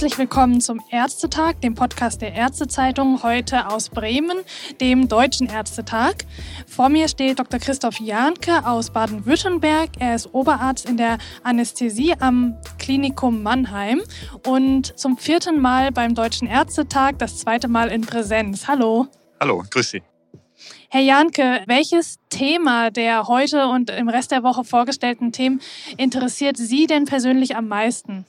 Herzlich willkommen zum Ärztetag, dem Podcast der Ärztezeitung, heute aus Bremen, dem Deutschen Ärztetag. Vor mir steht Dr. Christoph Jahnke aus Baden-Württemberg. Er ist Oberarzt in der Anästhesie am Klinikum Mannheim und zum vierten Mal beim Deutschen Ärztetag, das zweite Mal in Präsenz. Hallo. Hallo, grüß Sie. Herr Janke, welches Thema der heute und im Rest der Woche vorgestellten Themen interessiert Sie denn persönlich am meisten?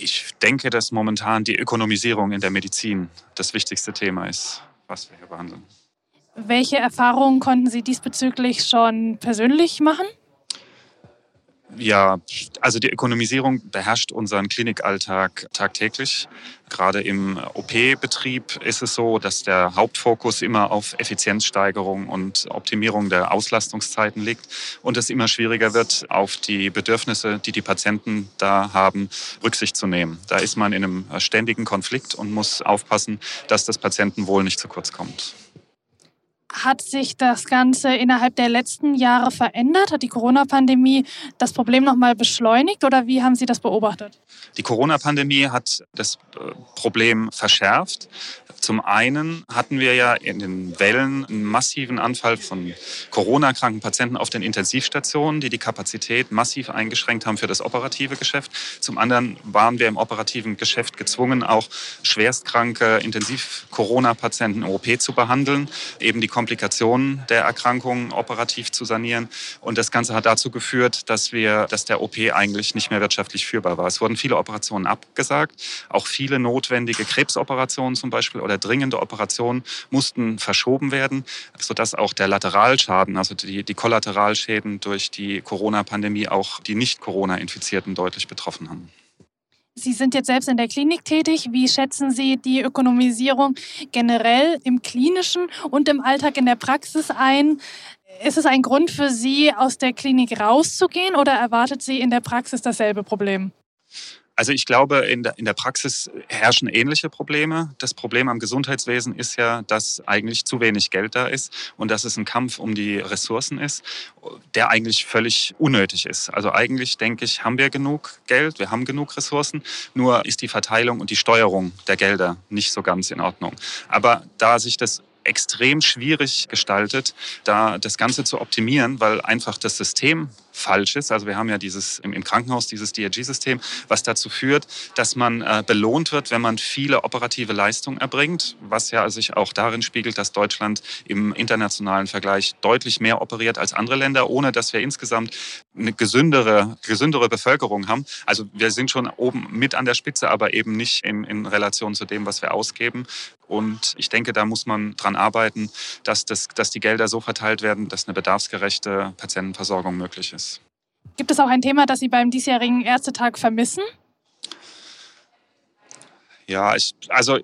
Ich denke, dass momentan die Ökonomisierung in der Medizin das wichtigste Thema ist, was wir hier behandeln. Welche Erfahrungen konnten Sie diesbezüglich schon persönlich machen? Ja, also die Ökonomisierung beherrscht unseren Klinikalltag tagtäglich. Gerade im OP-Betrieb ist es so, dass der Hauptfokus immer auf Effizienzsteigerung und Optimierung der Auslastungszeiten liegt und es immer schwieriger wird, auf die Bedürfnisse, die die Patienten da haben, Rücksicht zu nehmen. Da ist man in einem ständigen Konflikt und muss aufpassen, dass das Patientenwohl nicht zu kurz kommt. Hat sich das Ganze innerhalb der letzten Jahre verändert? Hat die Corona-Pandemie das Problem nochmal beschleunigt oder wie haben Sie das beobachtet? Die Corona-Pandemie hat das äh, Problem verschärft. Zum einen hatten wir ja in den Wellen einen massiven Anfall von Corona-kranken Patienten auf den Intensivstationen, die die Kapazität massiv eingeschränkt haben für das operative Geschäft. Zum anderen waren wir im operativen Geschäft gezwungen, auch schwerstkranke Intensiv-Corona-Patienten OP zu behandeln, eben die der Erkrankungen operativ zu sanieren. Und das Ganze hat dazu geführt, dass wir, dass der OP eigentlich nicht mehr wirtschaftlich führbar war. Es wurden viele Operationen abgesagt, auch viele notwendige Krebsoperationen zum Beispiel oder dringende Operationen mussten verschoben werden, sodass auch der Lateralschaden, also die, die Kollateralschäden durch die Corona-Pandemie auch die Nicht-Corona-Infizierten deutlich betroffen haben. Sie sind jetzt selbst in der Klinik tätig. Wie schätzen Sie die Ökonomisierung generell im klinischen und im Alltag in der Praxis ein? Ist es ein Grund für Sie, aus der Klinik rauszugehen oder erwartet Sie in der Praxis dasselbe Problem? Also ich glaube, in der, in der Praxis herrschen ähnliche Probleme. Das Problem am Gesundheitswesen ist ja, dass eigentlich zu wenig Geld da ist und dass es ein Kampf um die Ressourcen ist, der eigentlich völlig unnötig ist. Also eigentlich denke ich, haben wir genug Geld, wir haben genug Ressourcen, nur ist die Verteilung und die Steuerung der Gelder nicht so ganz in Ordnung. Aber da sich das extrem schwierig gestaltet, da das Ganze zu optimieren, weil einfach das System falsch ist. Also wir haben ja dieses im, Krankenhaus dieses DRG-System, was dazu führt, dass man äh, belohnt wird, wenn man viele operative Leistungen erbringt, was ja sich auch darin spiegelt, dass Deutschland im internationalen Vergleich deutlich mehr operiert als andere Länder, ohne dass wir insgesamt eine gesündere, gesündere Bevölkerung haben. Also wir sind schon oben mit an der Spitze, aber eben nicht in, in Relation zu dem, was wir ausgeben. Und ich denke, da muss man dran arbeiten, dass, das, dass die Gelder so verteilt werden, dass eine bedarfsgerechte Patientenversorgung möglich ist. Gibt es auch ein Thema, das Sie beim diesjährigen Ärztetag vermissen? Ja, ich, also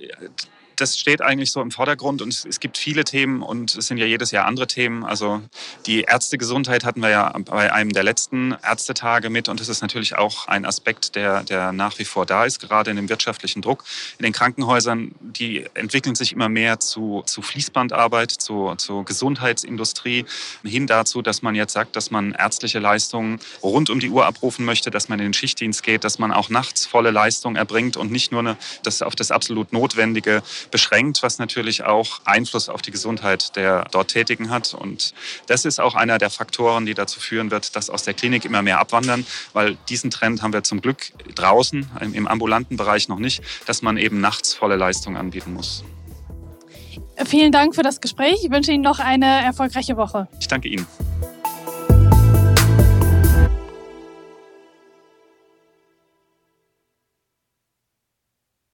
das steht eigentlich so im Vordergrund und es gibt viele Themen und es sind ja jedes Jahr andere Themen. Also die Ärztegesundheit hatten wir ja bei einem der letzten Ärztetage mit und das ist natürlich auch ein Aspekt, der, der nach wie vor da ist, gerade in dem wirtschaftlichen Druck. In den Krankenhäusern, die entwickeln sich immer mehr zu, zu Fließbandarbeit, zu, zu Gesundheitsindustrie, hin dazu, dass man jetzt sagt, dass man ärztliche Leistungen rund um die Uhr abrufen möchte, dass man in den Schichtdienst geht, dass man auch nachts volle Leistung erbringt und nicht nur eine, das auf das absolut Notwendige beschränkt, was natürlich auch Einfluss auf die Gesundheit der dort Tätigen hat. Und das ist auch einer der Faktoren, die dazu führen wird, dass aus der Klinik immer mehr abwandern, weil diesen Trend haben wir zum Glück draußen im ambulanten Bereich noch nicht, dass man eben nachts volle Leistung anbieten muss. Vielen Dank für das Gespräch. Ich wünsche Ihnen noch eine erfolgreiche Woche. Ich danke Ihnen.